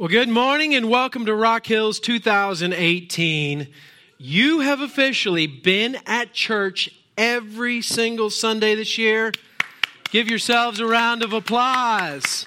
Well, good morning and welcome to Rock Hills 2018. You have officially been at church every single Sunday this year. Give yourselves a round of applause.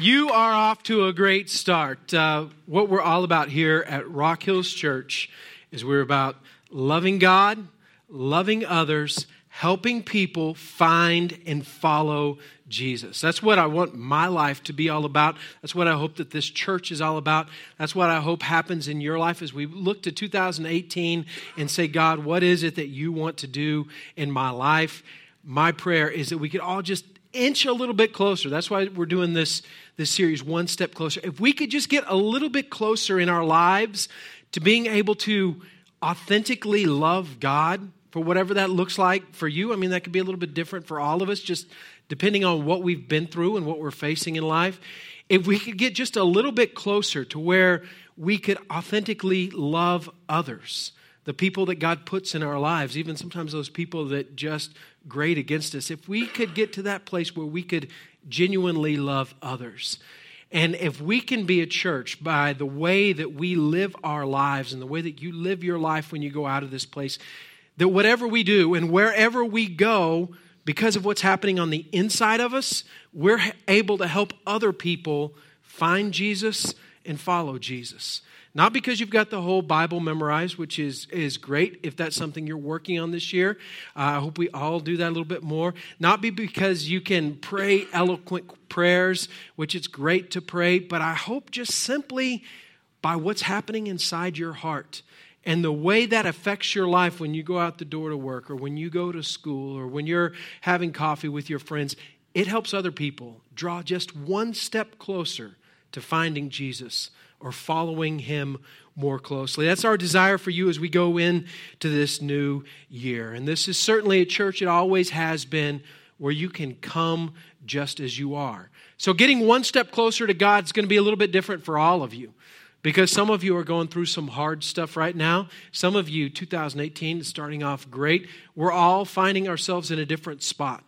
You are off to a great start. Uh, what we're all about here at Rock Hills Church is we're about loving God, loving others, helping people find and follow Jesus. That's what I want my life to be all about. That's what I hope that this church is all about. That's what I hope happens in your life as we look to 2018 and say, God, what is it that you want to do in my life? My prayer is that we could all just inch a little bit closer. That's why we're doing this, this series, One Step Closer. If we could just get a little bit closer in our lives to being able to authentically love God for whatever that looks like for you. I mean, that could be a little bit different for all of us, just depending on what we've been through and what we're facing in life. If we could get just a little bit closer to where we could authentically love others, the people that God puts in our lives, even sometimes those people that just grate against us, if we could get to that place where we could genuinely love others. And if we can be a church by the way that we live our lives and the way that you live your life when you go out of this place, that whatever we do and wherever we go, because of what's happening on the inside of us, we're able to help other people find Jesus and follow Jesus. Not because you've got the whole Bible memorized, which is, is great if that's something you're working on this year. Uh, I hope we all do that a little bit more. Not be because you can pray eloquent prayers, which it's great to pray, but I hope just simply by what's happening inside your heart and the way that affects your life when you go out the door to work or when you go to school or when you're having coffee with your friends, it helps other people draw just one step closer to finding Jesus or following him more closely. That's our desire for you as we go into this new year. And this is certainly a church, it always has been, where you can come just as you are. So, getting one step closer to God is going to be a little bit different for all of you. Because some of you are going through some hard stuff right now. Some of you, 2018 is starting off great. We're all finding ourselves in a different spot.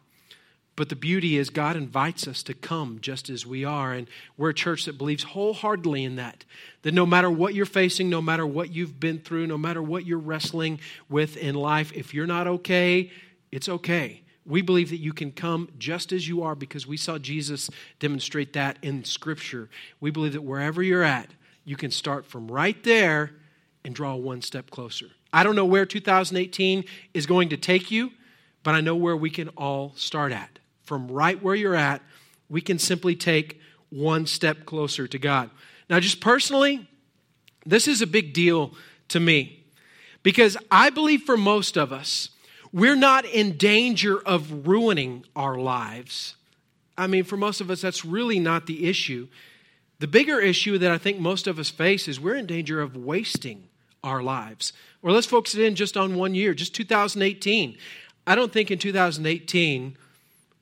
But the beauty is, God invites us to come just as we are. And we're a church that believes wholeheartedly in that. That no matter what you're facing, no matter what you've been through, no matter what you're wrestling with in life, if you're not okay, it's okay. We believe that you can come just as you are because we saw Jesus demonstrate that in Scripture. We believe that wherever you're at, you can start from right there and draw one step closer. I don't know where 2018 is going to take you, but I know where we can all start at. From right where you're at, we can simply take one step closer to God. Now, just personally, this is a big deal to me because I believe for most of us, we're not in danger of ruining our lives. I mean, for most of us, that's really not the issue. The bigger issue that I think most of us face is we're in danger of wasting our lives. Or let's focus it in just on one year, just 2018. I don't think in 2018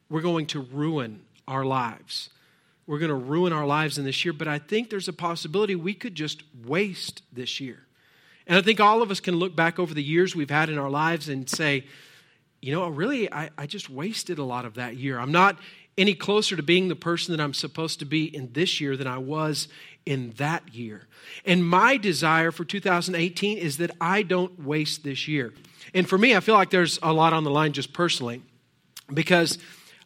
we're going to ruin our lives. We're going to ruin our lives in this year, but I think there's a possibility we could just waste this year. And I think all of us can look back over the years we've had in our lives and say, you know, really, I, I just wasted a lot of that year. I'm not any closer to being the person that I'm supposed to be in this year than I was in that year. And my desire for 2018 is that I don't waste this year. And for me, I feel like there's a lot on the line just personally because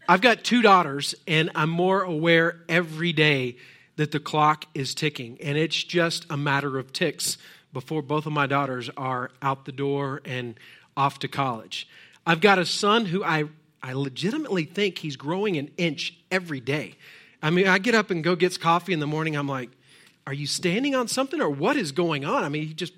I've got two daughters and I'm more aware every day that the clock is ticking. And it's just a matter of ticks before both of my daughters are out the door and off to college. I've got a son who I I legitimately think he's growing an inch every day. I mean, I get up and go get coffee in the morning. I'm like, are you standing on something or what is going on? I mean, he just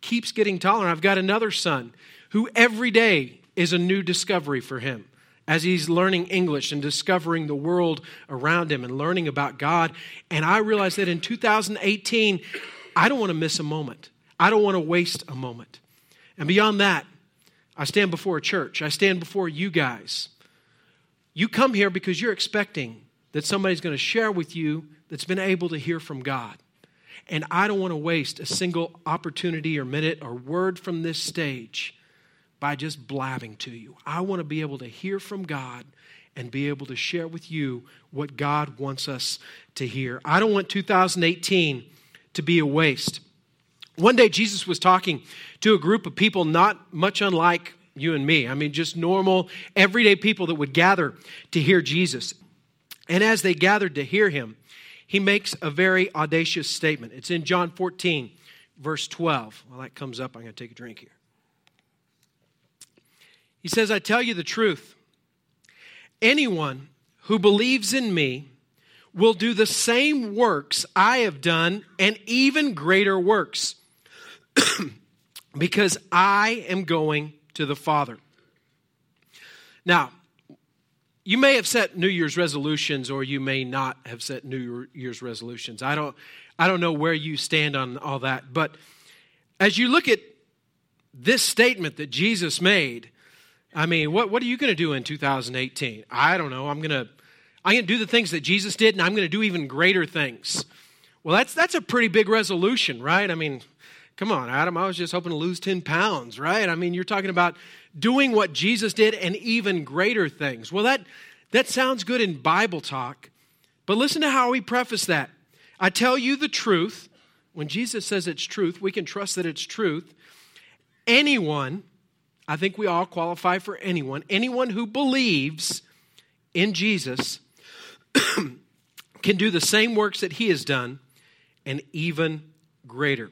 keeps getting taller. I've got another son who every day is a new discovery for him as he's learning English and discovering the world around him and learning about God. And I realized that in 2018, I don't want to miss a moment. I don't want to waste a moment. And beyond that, I stand before a church. I stand before you guys. You come here because you're expecting that somebody's going to share with you that's been able to hear from God. And I don't want to waste a single opportunity or minute or word from this stage by just blabbing to you. I want to be able to hear from God and be able to share with you what God wants us to hear. I don't want 2018 to be a waste. One day, Jesus was talking to a group of people not much unlike you and me. I mean, just normal, everyday people that would gather to hear Jesus. And as they gathered to hear him, he makes a very audacious statement. It's in John 14, verse 12. While that comes up, I'm going to take a drink here. He says, I tell you the truth. Anyone who believes in me will do the same works I have done and even greater works because I am going to the Father. Now, you may have set New Year's resolutions or you may not have set New Year's resolutions. I don't, I don't know where you stand on all that. But as you look at this statement that Jesus made, I mean, what, what are you going to do in 2018? I don't know. I'm going to I'm going to do the things that Jesus did, and I'm going to do even greater things. Well, that's, that's a pretty big resolution, right? I mean, come on, Adam. I was just hoping to lose 10 pounds, right? I mean, you're talking about doing what Jesus did and even greater things. Well, that, that sounds good in Bible talk, but listen to how we preface that. I tell you the truth. When Jesus says it's truth, we can trust that it's truth. Anyone, I think we all qualify for anyone, anyone who believes in Jesus can do the same works that he has done and even greater.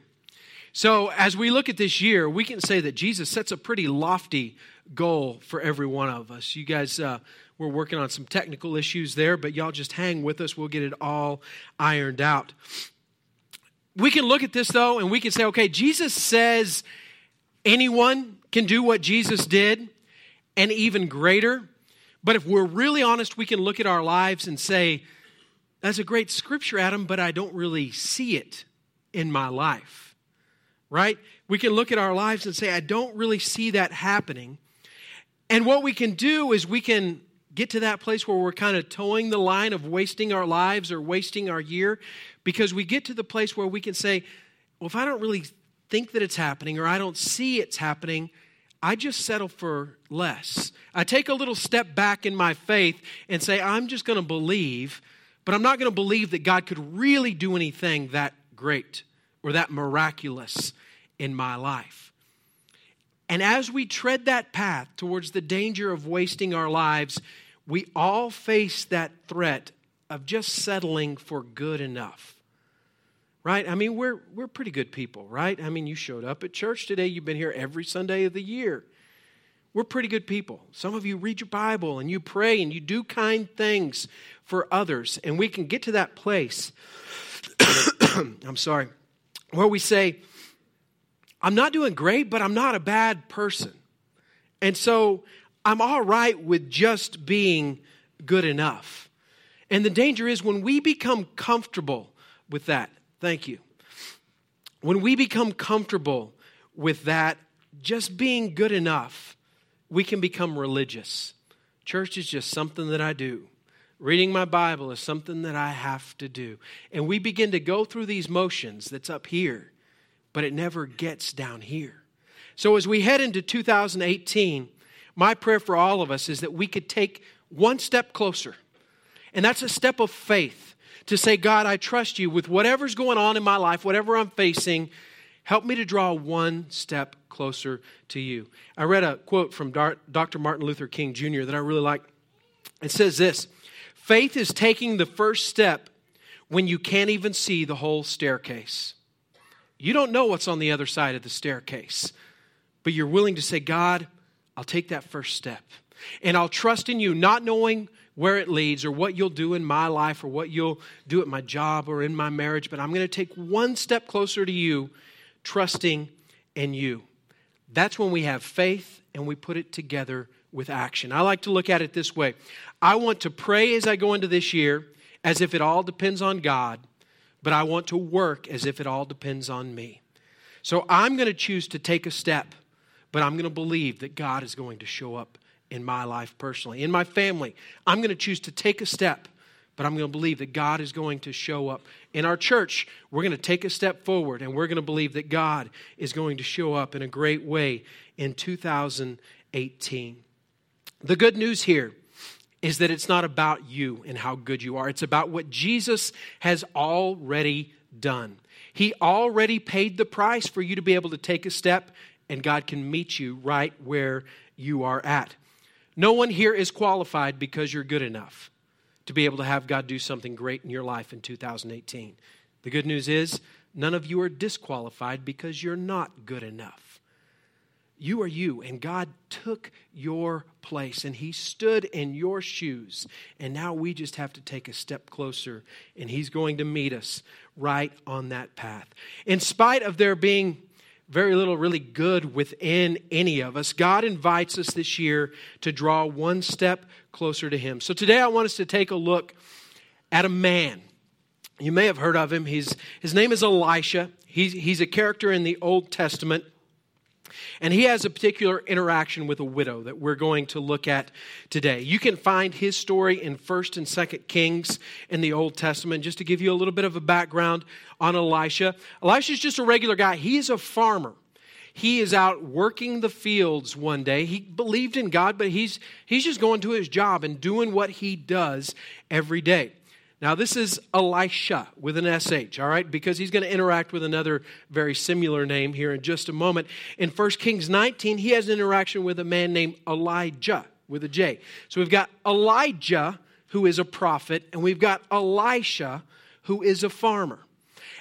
So, as we look at this year, we can say that Jesus sets a pretty lofty goal for every one of us. You guys, uh, we're working on some technical issues there, but y'all just hang with us. We'll get it all ironed out. We can look at this, though, and we can say, okay, Jesus says anyone can do what Jesus did and even greater. But if we're really honest, we can look at our lives and say, that's a great scripture, Adam, but I don't really see it in my life right? We can look at our lives and say, I don't really see that happening. And what we can do is we can get to that place where we're kind of toeing the line of wasting our lives or wasting our year because we get to the place where we can say, well, if I don't really think that it's happening or I don't see it's happening, I just settle for less. I take a little step back in my faith and say, I'm just going to believe, but I'm not going to believe that God could really do anything that great or that miraculous in my life. And as we tread that path towards the danger of wasting our lives, we all face that threat of just settling for good enough. Right? I mean, we're, we're pretty good people, right? I mean, you showed up at church today. You've been here every Sunday of the year. We're pretty good people. Some of you read your Bible and you pray and you do kind things for others. And we can get to that place. I'm sorry where we say, I'm not doing great, but I'm not a bad person. And so I'm all right with just being good enough. And the danger is when we become comfortable with that, thank you. When we become comfortable with that, just being good enough, we can become religious. Church is just something that I do. Reading my Bible is something that I have to do. And we begin to go through these motions that's up here, but it never gets down here. So as we head into 2018, my prayer for all of us is that we could take one step closer. And that's a step of faith to say, God, I trust you with whatever's going on in my life, whatever I'm facing. Help me to draw one step closer to you. I read a quote from Dr. Martin Luther King Jr. that I really like. It says this Faith is taking the first step when you can't even see the whole staircase. You don't know what's on the other side of the staircase, but you're willing to say, God, I'll take that first step. And I'll trust in you, not knowing where it leads or what you'll do in my life or what you'll do at my job or in my marriage, but I'm going to take one step closer to you, trusting in you. That's when we have faith and we put it together with action. I like to look at it this way I want to pray as I go into this year as if it all depends on God, but I want to work as if it all depends on me. So I'm going to choose to take a step, but I'm going to believe that God is going to show up in my life personally, in my family. I'm going to choose to take a step, but I'm going to believe that God is going to show up. In our church, we're going to take a step forward and we're going to believe that God is going to show up in a great way in 2018. The good news here is that it's not about you and how good you are. It's about what Jesus has already done. He already paid the price for you to be able to take a step, and God can meet you right where you are at. No one here is qualified because you're good enough to be able to have God do something great in your life in 2018. The good news is, none of you are disqualified because you're not good enough. You are you, and God took your place, and He stood in your shoes. And now we just have to take a step closer, and He's going to meet us right on that path. In spite of there being very little really good within any of us, God invites us this year to draw one step closer to Him. So today I want us to take a look at a man. You may have heard of him. He's, his name is Elisha. He's, he's a character in the Old Testament. And he has a particular interaction with a widow that we're going to look at today. You can find his story in 1st and 2nd Kings in the Old Testament. Just to give you a little bit of a background on Elisha. Elisha is just a regular guy. he's a farmer. He is out working the fields one day. He believed in God, but he's, he's just going to his job and doing what he does every day. Now, this is Elisha with an SH, all right, because he's going to interact with another very similar name here in just a moment. In 1 Kings 19, he has an interaction with a man named Elijah with a J. So we've got Elijah, who is a prophet, and we've got Elisha, who is a farmer.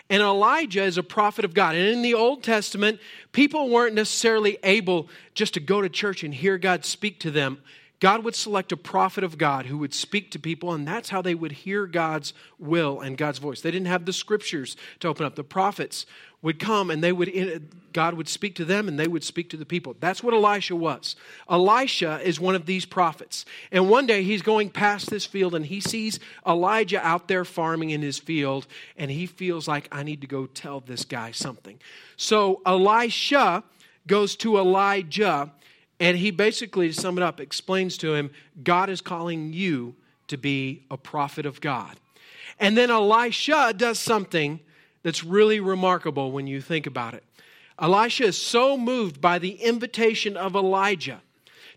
And Elijah is a prophet of God. And in the Old Testament, people weren't necessarily able just to go to church and hear God speak to them God would select a prophet of God who would speak to people, and that's how they would hear God's will and God's voice. They didn't have the scriptures to open up. The prophets would come and they would God would speak to them and they would speak to the people. That's what Elisha was. Elisha is one of these prophets. And one day he's going past this field and he sees Elijah out there farming in his field and he feels like I need to go tell this guy something. So Elisha goes to Elijah and he basically, to sum it up, explains to him God is calling you to be a prophet of God. And then Elisha does something that's really remarkable when you think about it. Elisha is so moved by the invitation of Elijah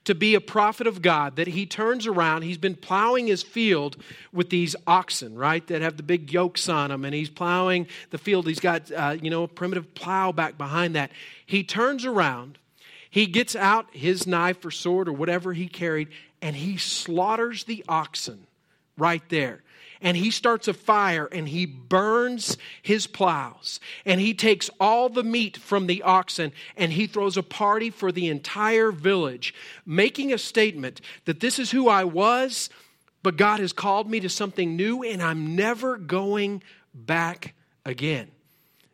to be a prophet of God that he turns around. He's been plowing his field with these oxen, right, that have the big yokes on them, and he's plowing the field. He's got, uh, you know, a primitive plow back behind that. He turns around he gets out his knife or sword or whatever he carried and he slaughters the oxen right there. And he starts a fire and he burns his plows. And he takes all the meat from the oxen and he throws a party for the entire village, making a statement that this is who I was, but God has called me to something new and I'm never going back again.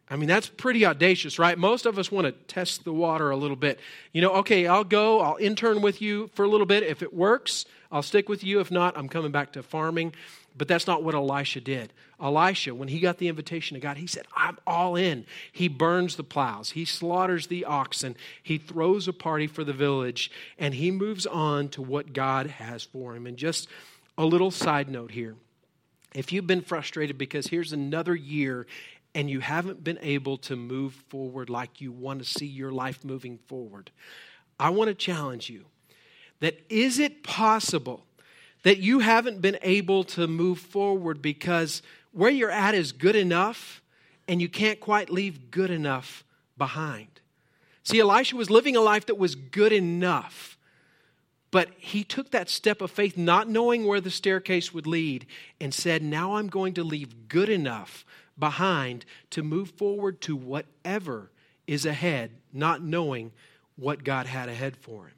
I mean, that's pretty audacious, right? Most of us want to test the water a little bit. You know, okay, I'll go, I'll intern with you for a little bit. If it works, I'll stick with you. If not, I'm coming back to farming. But that's not what Elisha did. Elisha, when he got the invitation of God, he said, I'm all in. He burns the plows, he slaughters the oxen, he throws a party for the village, and he moves on to what God has for him. And just a little side note here. If you've been frustrated because here's another year and you haven't been able to move forward like you want to see your life moving forward, I want to challenge you that is it possible that you haven't been able to move forward because where you're at is good enough and you can't quite leave good enough behind? See, Elisha was living a life that was good enough. But he took that step of faith, not knowing where the staircase would lead, and said, Now I'm going to leave good enough behind to move forward to whatever is ahead, not knowing what God had ahead for him.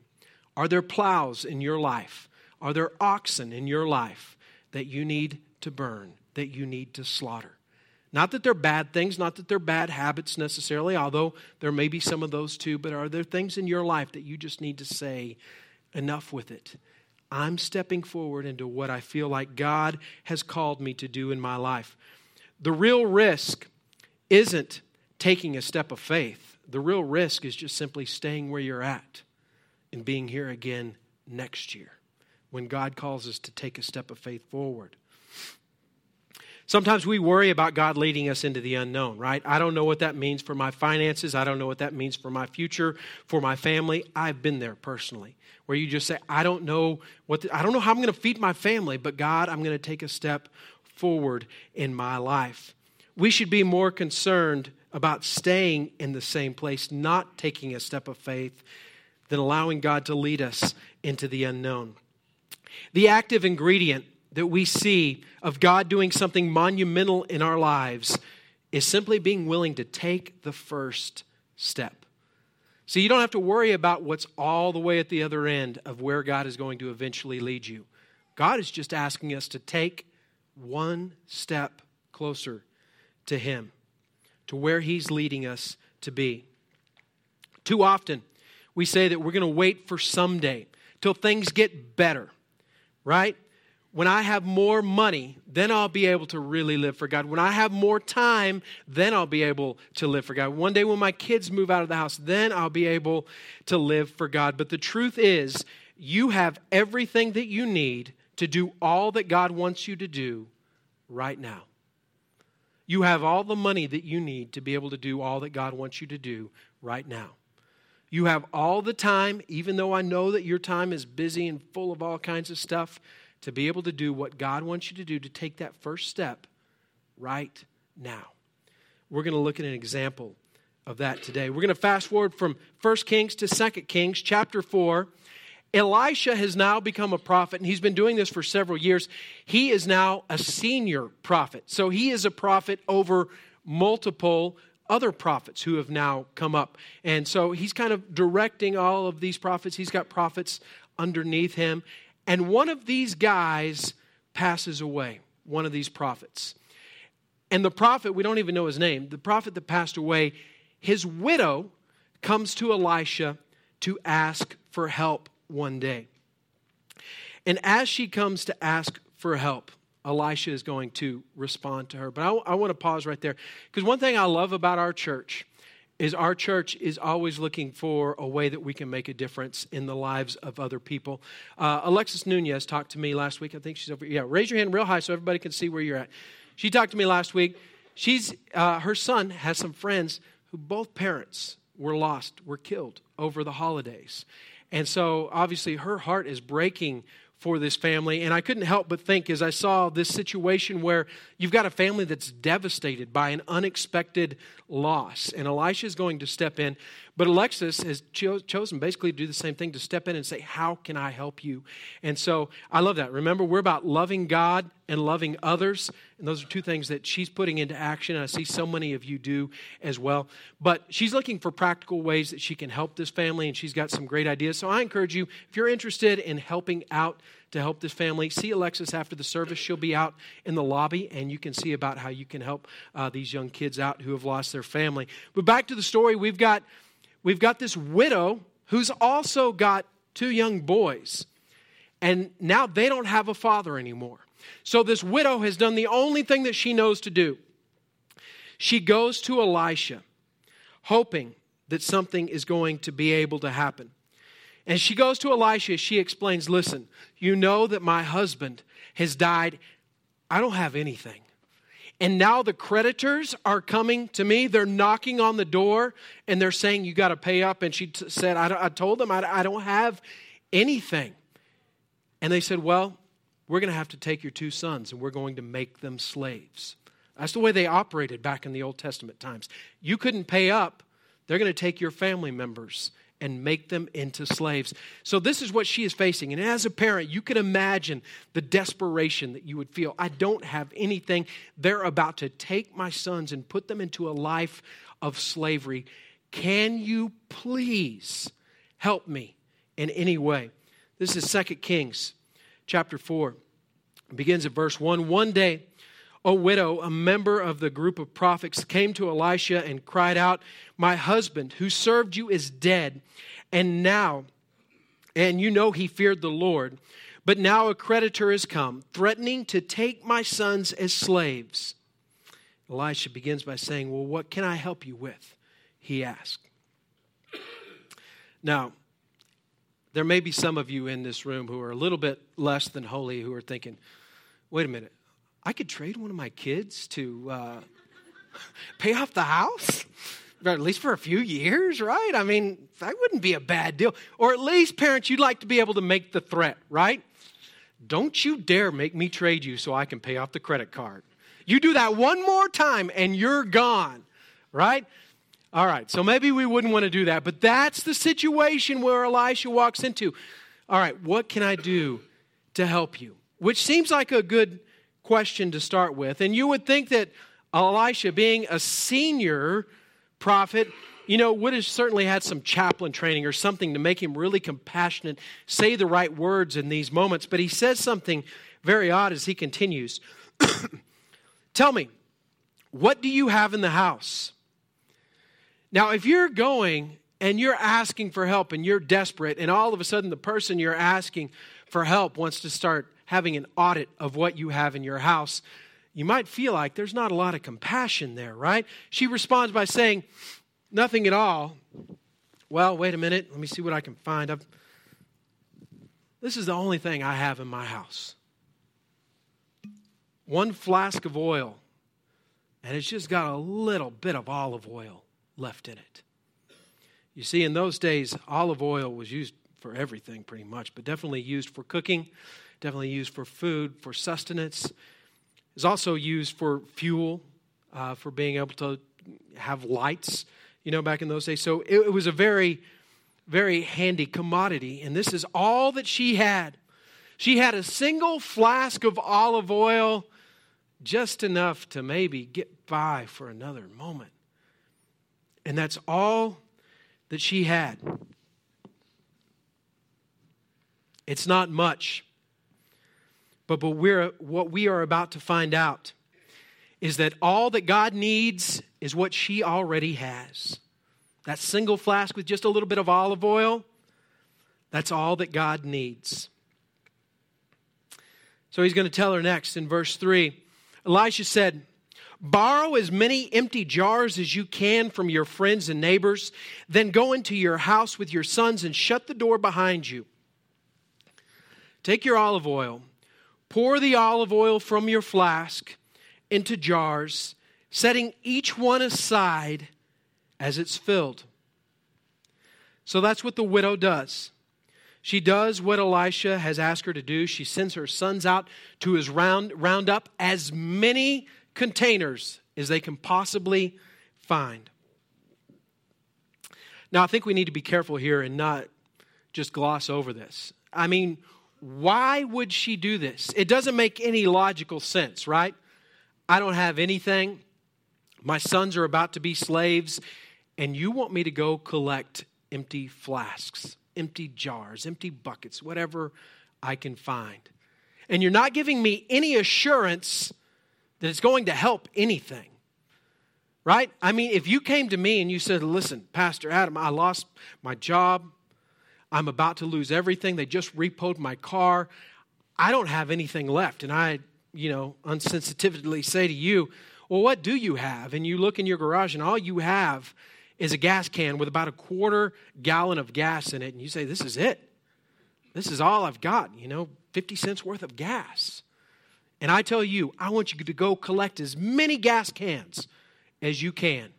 Are there plows in your life? Are there oxen in your life that you need to burn, that you need to slaughter? Not that they're bad things, not that they're bad habits necessarily, although there may be some of those too, but are there things in your life that you just need to say, enough with it? I'm stepping forward into what I feel like God has called me to do in my life. The real risk isn't taking a step of faith. The real risk is just simply staying where you're at and being here again next year when God calls us to take a step of faith forward. Sometimes we worry about God leading us into the unknown, right? I don't know what that means for my finances. I don't know what that means for my future, for my family. I've been there personally, where you just say, I don't know what the, I don't know how I'm going to feed my family, but God, I'm going to take a step forward in my life. We should be more concerned about staying in the same place, not taking a step of faith, than allowing God to lead us into the unknown. The active ingredient that we see of God doing something monumental in our lives is simply being willing to take the first step. See, you don't have to worry about what's all the way at the other end of where God is going to eventually lead you. God is just asking us to take one step closer to Him, to where He's leading us to be. Too often, we say that we're going to wait for someday till things get better, right? When I have more money, then I'll be able to really live for God. When I have more time, then I'll be able to live for God. One day when my kids move out of the house, then I'll be able to live for God. But the truth is, you have everything that you need to do all that God wants you to do right now. You have all the money that you need to be able to do all that God wants you to do right now. You have all the time, even though I know that your time is busy and full of all kinds of stuff, to be able to do what God wants you to do to take that first step right now. We're going to look at an example of that today. We're going to fast forward from 1 Kings to 2 Kings, chapter 4. Elisha has now become a prophet, and he's been doing this for several years. He is now a senior prophet. So he is a prophet over multiple other prophets who have now come up. And so he's kind of directing all of these prophets. He's got prophets underneath him. And one of these guys passes away, one of these prophets. And the prophet, we don't even know his name, the prophet that passed away, his widow comes to Elisha to ask for help one day. And as she comes to ask for help, Elisha is going to respond to her. But I, I want to pause right there because one thing I love about our church is our church is always looking for a way that we can make a difference in the lives of other people. Uh, Alexis Nunez talked to me last week. I think she's over. Yeah, raise your hand real high so everybody can see where you're at. She talked to me last week. She's uh, her son has some friends who both parents were lost, were killed over the holidays, and so obviously her heart is breaking for this family. And I couldn't help but think as I saw this situation where you've got a family that's devastated by an unexpected loss, and Elisha is going to step in. But Alexis has cho- chosen basically to do the same thing to step in and say, How can I help you? And so I love that. Remember, we're about loving God and loving others. And those are two things that she's putting into action. And I see so many of you do as well. But she's looking for practical ways that she can help this family, and she's got some great ideas. So I encourage you, if you're interested in helping out to help this family, see Alexis after the service. She'll be out in the lobby, and you can see about how you can help uh, these young kids out who have lost their family. But back to the story, we've got, we've got this widow who's also got two young boys. And now they don't have a father anymore. So this widow has done the only thing that she knows to do. She goes to Elisha, hoping that something is going to be able to happen. And she goes to Elisha. She explains, Listen, you know that my husband has died. I don't have anything. And now the creditors are coming to me. They're knocking on the door and they're saying, You got to pay up. And she t- said, I, I told them I, I don't have anything. And they said, Well, we're going to have to take your two sons and we're going to make them slaves. That's the way they operated back in the Old Testament times. You couldn't pay up, they're going to take your family members and make them into slaves. So, this is what she is facing. And as a parent, you can imagine the desperation that you would feel. I don't have anything. They're about to take my sons and put them into a life of slavery. Can you please help me in any way? This is 2 Kings chapter 4. It begins at verse 1. One day, a widow, a member of the group of prophets, came to Elisha and cried out, My husband, who served you, is dead. And now, and you know he feared the Lord, but now a creditor has come, threatening to take my sons as slaves. Elisha begins by saying, Well, what can I help you with? He asked. Now, there may be some of you in this room who are a little bit less than holy who are thinking, wait a minute, I could trade one of my kids to uh, pay off the house, or at least for a few years, right? I mean, that wouldn't be a bad deal. Or at least, parents, you'd like to be able to make the threat, right? Don't you dare make me trade you so I can pay off the credit card. You do that one more time and you're gone, right? All right, so maybe we wouldn't want to do that, but that's the situation where Elisha walks into. All right, what can I do to help you? Which seems like a good question to start with. And you would think that Elisha, being a senior prophet, you know, would have certainly had some chaplain training or something to make him really compassionate, say the right words in these moments. But he says something very odd as he continues. Tell me, what do you have in the house? Now, if you're going and you're asking for help and you're desperate, and all of a sudden the person you're asking for help wants to start having an audit of what you have in your house, you might feel like there's not a lot of compassion there, right? She responds by saying, Nothing at all. Well, wait a minute. Let me see what I can find. I've, this is the only thing I have in my house one flask of oil, and it's just got a little bit of olive oil left in it. You see, in those days, olive oil was used for everything pretty much, but definitely used for cooking, definitely used for food, for sustenance. It's also used for fuel, uh, for being able to have lights, you know, back in those days. So it, it was a very, very handy commodity. And this is all that she had. She had a single flask of olive oil, just enough to maybe get by for another moment. And that's all that she had. It's not much. But, but we're, what we are about to find out is that all that God needs is what she already has. That single flask with just a little bit of olive oil, that's all that God needs. So he's going to tell her next in verse 3 Elisha said, Borrow as many empty jars as you can from your friends and neighbors. Then go into your house with your sons and shut the door behind you. Take your olive oil, pour the olive oil from your flask into jars, setting each one aside as it's filled. So that's what the widow does. She does what Elisha has asked her to do. She sends her sons out to his round, round up as many containers as they can possibly find. Now, I think we need to be careful here and not just gloss over this. I mean, why would she do this? It doesn't make any logical sense, right? I don't have anything. My sons are about to be slaves, and you want me to go collect empty flasks, empty jars, empty buckets, whatever I can find. And you're not giving me any assurance that it's going to help anything. Right? I mean, if you came to me and you said, Listen, Pastor Adam, I lost my job. I'm about to lose everything. They just repoed my car. I don't have anything left. And I, you know, unsensitively say to you, Well, what do you have? And you look in your garage and all you have is a gas can with about a quarter gallon of gas in it. And you say, This is it. This is all I've got, you know, 50 cents worth of gas. And I tell you, I want you to go collect as many gas cans as you can.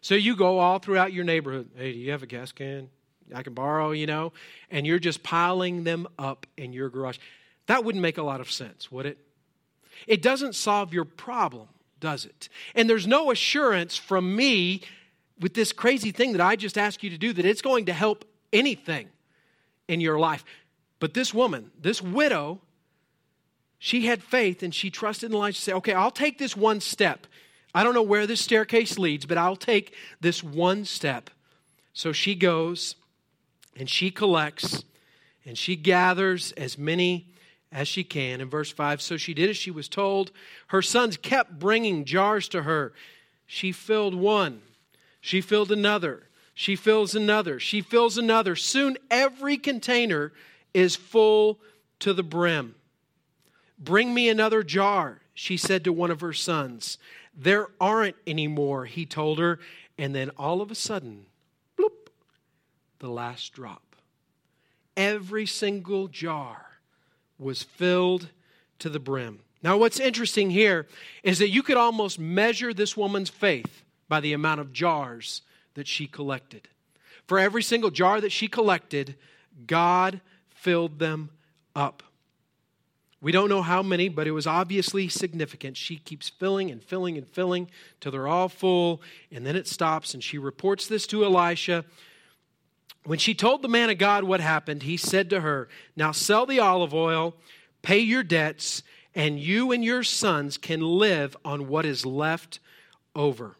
So you go all throughout your neighborhood. Hey, do you have a gas can I can borrow, you know? And you're just piling them up in your garage. That wouldn't make a lot of sense, would it? It doesn't solve your problem, does it? And there's no assurance from me with this crazy thing that I just asked you to do that it's going to help anything in your life. But this woman, this widow, she had faith and she trusted in Elijah to say, okay, I'll take this one step. I don't know where this staircase leads, but I'll take this one step. So she goes and she collects and she gathers as many as she can. In verse 5, so she did as she was told. Her sons kept bringing jars to her. She filled one, she filled another, she fills another, she fills another. Soon every container is full to the brim. Bring me another jar, she said to one of her sons. There aren't any more, he told her. And then all of a sudden, the last drop. Every single jar was filled to the brim. Now, what's interesting here is that you could almost measure this woman's faith by the amount of jars that she collected. For every single jar that she collected, God filled them up. We don't know how many, but it was obviously significant. She keeps filling and filling and filling till they're all full, and then it stops, and she reports this to Elisha. When she told the man of God what happened, he said to her, Now sell the olive oil, pay your debts, and you and your sons can live on what is left over.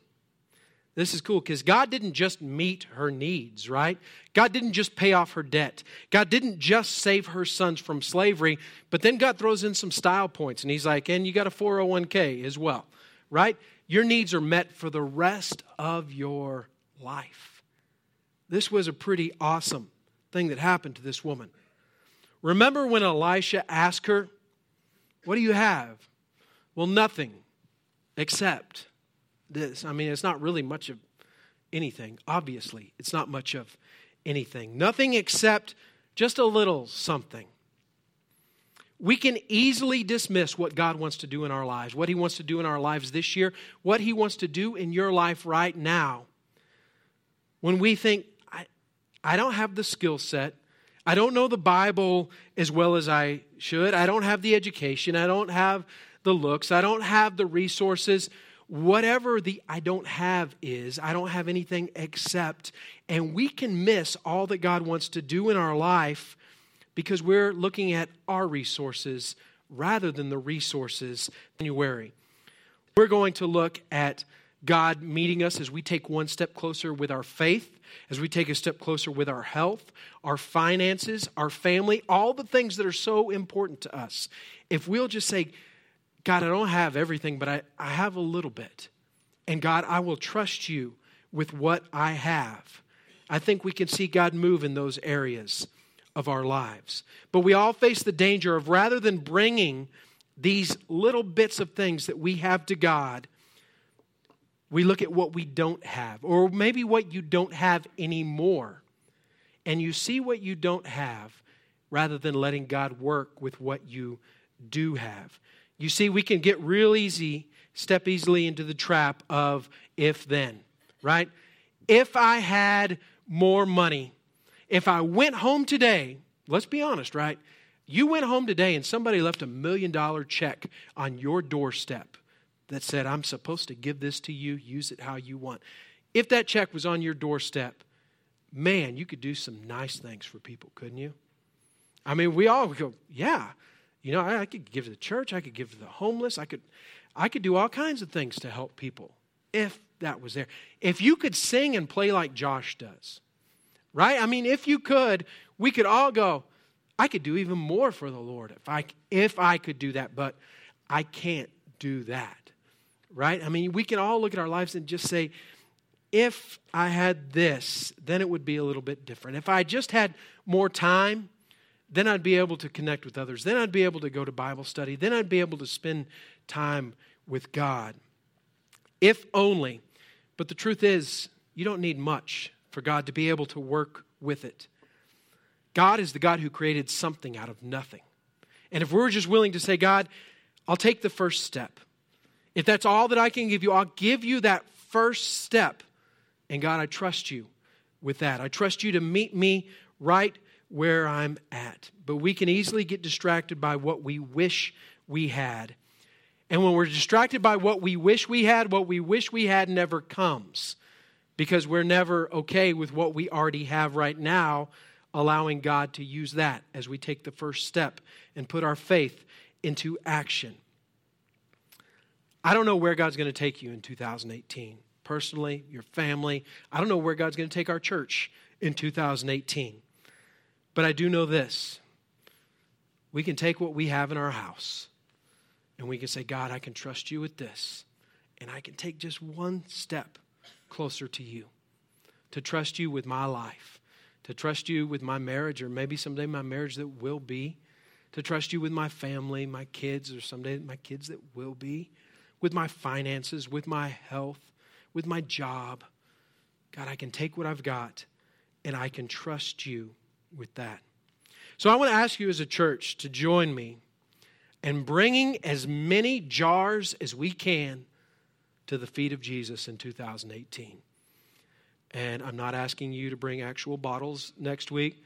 This is cool because God didn't just meet her needs, right? God didn't just pay off her debt. God didn't just save her sons from slavery, but then God throws in some style points and He's like, and you got a 401k as well, right? Your needs are met for the rest of your life. This was a pretty awesome thing that happened to this woman. Remember when Elisha asked her, What do you have? Well, nothing except this. I mean, it's not really much of anything, obviously. It's not much of anything. Nothing except just a little something. We can easily dismiss what God wants to do in our lives, what He wants to do in our lives this year, what He wants to do in your life right now. When we think, I, don't have the skill set, I don't know the Bible as well as I should, I don't have the education, I don't have the looks, I don't have the resources. Whatever the I don't have is, I don't have anything except, and we can miss all that God wants to do in our life because we're looking at our resources rather than the resources January. We're going to look at God meeting us as we take one step closer with our faith, as we take a step closer with our health, our finances, our family, all the things that are so important to us. If we'll just say, God, I don't have everything, but I, I have a little bit. And God, I will trust you with what I have. I think we can see God move in those areas of our lives. But we all face the danger of rather than bringing these little bits of things that we have to God, we look at what we don't have, or maybe what you don't have anymore. And you see what you don't have rather than letting God work with what you do have. You see, we can get real easy, step easily into the trap of if then, right? If I had more money, if I went home today, let's be honest, right? You went home today and somebody left a million dollar check on your doorstep that said, I'm supposed to give this to you, use it how you want. If that check was on your doorstep, man, you could do some nice things for people, couldn't you? I mean, we all go, yeah. You know, I, I could give to the church, I could give to the homeless, I could, I could do all kinds of things to help people if that was there. If you could sing and play like Josh does, right? I mean, if you could, we could all go, I could do even more for the Lord if I, if I could do that, but I can't do that, right? I mean, we can all look at our lives and just say, if I had this, then it would be a little bit different. If I just had more time, then I'd be able to connect with others. Then I'd be able to go to Bible study. Then I'd be able to spend time with God. If only. But the truth is, you don't need much for God to be able to work with it. God is the God who created something out of nothing. And if we're just willing to say, God, I'll take the first step. If that's all that I can give you, I'll give you that first step. And God, I trust you with that. I trust you to meet me right where I'm at. But we can easily get distracted by what we wish we had. And when we're distracted by what we wish we had, what we wish we had never comes because we're never okay with what we already have right now, allowing God to use that as we take the first step and put our faith into action. I don't know where God's going to take you in 2018. Personally, your family. I don't know where God's going to take our church in 2018. But I do know this we can take what we have in our house and we can say, God, I can trust you with this. And I can take just one step closer to you, to trust you with my life, to trust you with my marriage, or maybe someday my marriage that will be, to trust you with my family, my kids, or someday my kids that will be, with my finances, with my health, with my job. God, I can take what I've got and I can trust you with that. So I want to ask you as a church to join me and bringing as many jars as we can to the feet of Jesus in 2018. And I'm not asking you to bring actual bottles next week.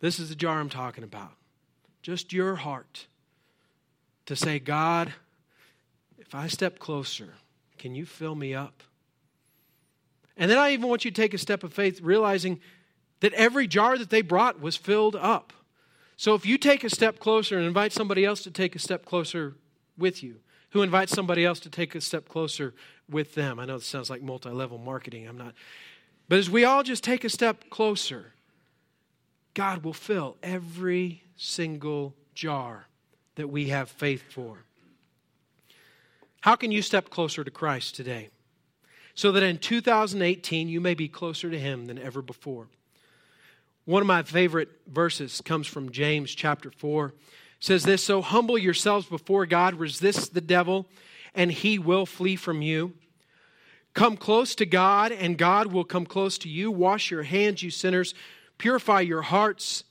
This is the jar I'm talking about. Just your heart to say, God, if I step closer, can you fill me up? And then I even want you to take a step of faith, realizing that every jar that they brought was filled up. So if you take a step closer and invite somebody else to take a step closer with you, who invites somebody else to take a step closer with them. I know this sounds like multi level marketing. I'm not. But as we all just take a step closer, God will fill every single jar that we have faith for. How can you step closer to Christ today? So that in 2018 you may be closer to Him than ever before. One of my favorite verses comes from James chapter 4 says this So humble yourselves before God, resist the devil, and he will flee from you. Come close to God, and God will come close to you. Wash your hands, you sinners. Purify your hearts,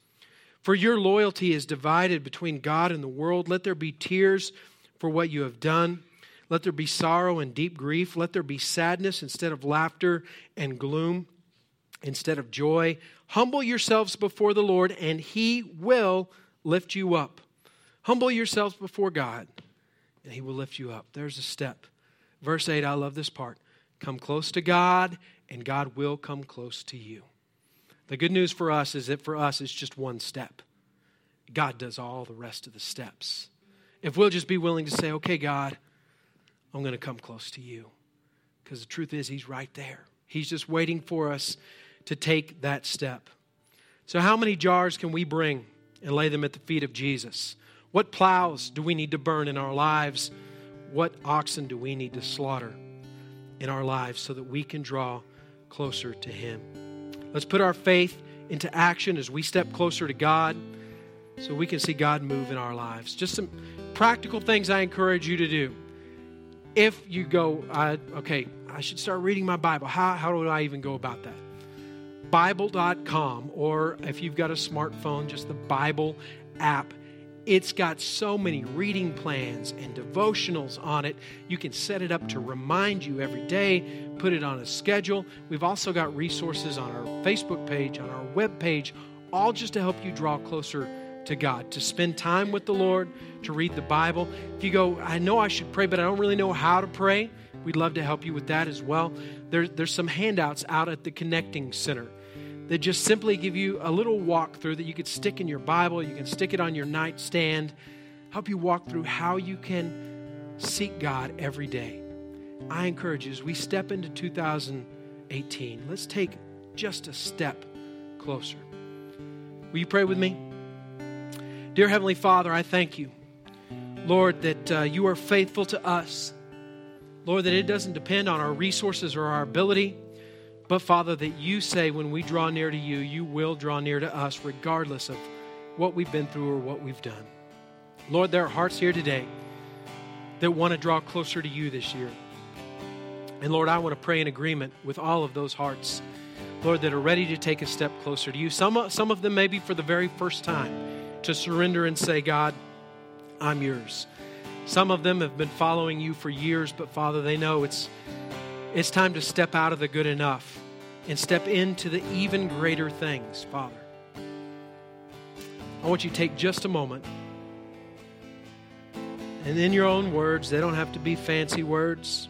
for your loyalty is divided between God and the world. Let there be tears for what you have done. Let there be sorrow and deep grief. Let there be sadness instead of laughter and gloom instead of joy. Humble yourselves before the Lord, and he will lift you up. Humble yourselves before God, and He will lift you up. There's a step. Verse 8, I love this part. Come close to God, and God will come close to you. The good news for us is that for us, it's just one step. God does all the rest of the steps. If we'll just be willing to say, okay, God, I'm going to come close to you. Because the truth is, He's right there. He's just waiting for us to take that step. So, how many jars can we bring and lay them at the feet of Jesus? What plows do we need to burn in our lives? What oxen do we need to slaughter in our lives so that we can draw closer to Him? Let's put our faith into action as we step closer to God so we can see God move in our lives. Just some practical things I encourage you to do. If you go, uh, okay, I should start reading my Bible. How, how do I even go about that? Bible.com, or if you've got a smartphone, just the Bible app it's got so many reading plans and devotionals on it. You can set it up to remind you every day, put it on a schedule. We've also got resources on our Facebook page, on our web page, all just to help you draw closer to God, to spend time with the Lord, to read the Bible. If you go, I know I should pray, but I don't really know how to pray, we'd love to help you with that as well. There, there's some handouts out at the Connecting Center that just simply give you a little walkthrough that you could stick in your Bible, you can stick it on your nightstand, help you walk through how you can seek God every day. I encourage you as we step into 2018, let's take just a step closer. Will you pray with me? Dear Heavenly Father, I thank you, Lord, that uh, you are faithful to us. Lord, that it doesn't depend on our resources or our ability. But Father, that you say when we draw near to you, you will draw near to us, regardless of what we've been through or what we've done. Lord, there are hearts here today that want to draw closer to you this year. And Lord, I want to pray in agreement with all of those hearts, Lord, that are ready to take a step closer to you. Some, some of them maybe for the very first time to surrender and say, God, I'm yours. Some of them have been following you for years, but Father, they know it's, it's time to step out of the good enough and step into the even greater things, Father. I want you to take just a moment and in your own words, they don't have to be fancy words.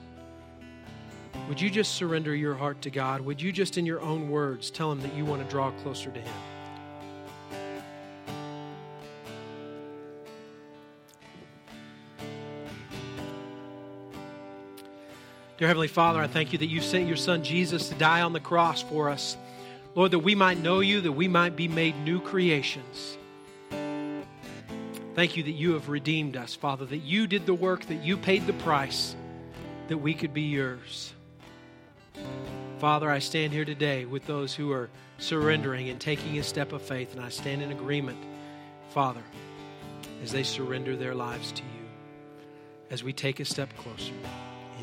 Would you just surrender your heart to God? Would you just, in your own words, tell Him that you want to draw closer to Him? Dear Heavenly Father, I thank you that you sent your Son Jesus to die on the cross for us. Lord, that we might know you, that we might be made new creations. Thank you that you have redeemed us, Father, that you did the work, that you paid the price, that we could be yours. Father, I stand here today with those who are surrendering and taking a step of faith, and I stand in agreement, Father, as they surrender their lives to you, as we take a step closer.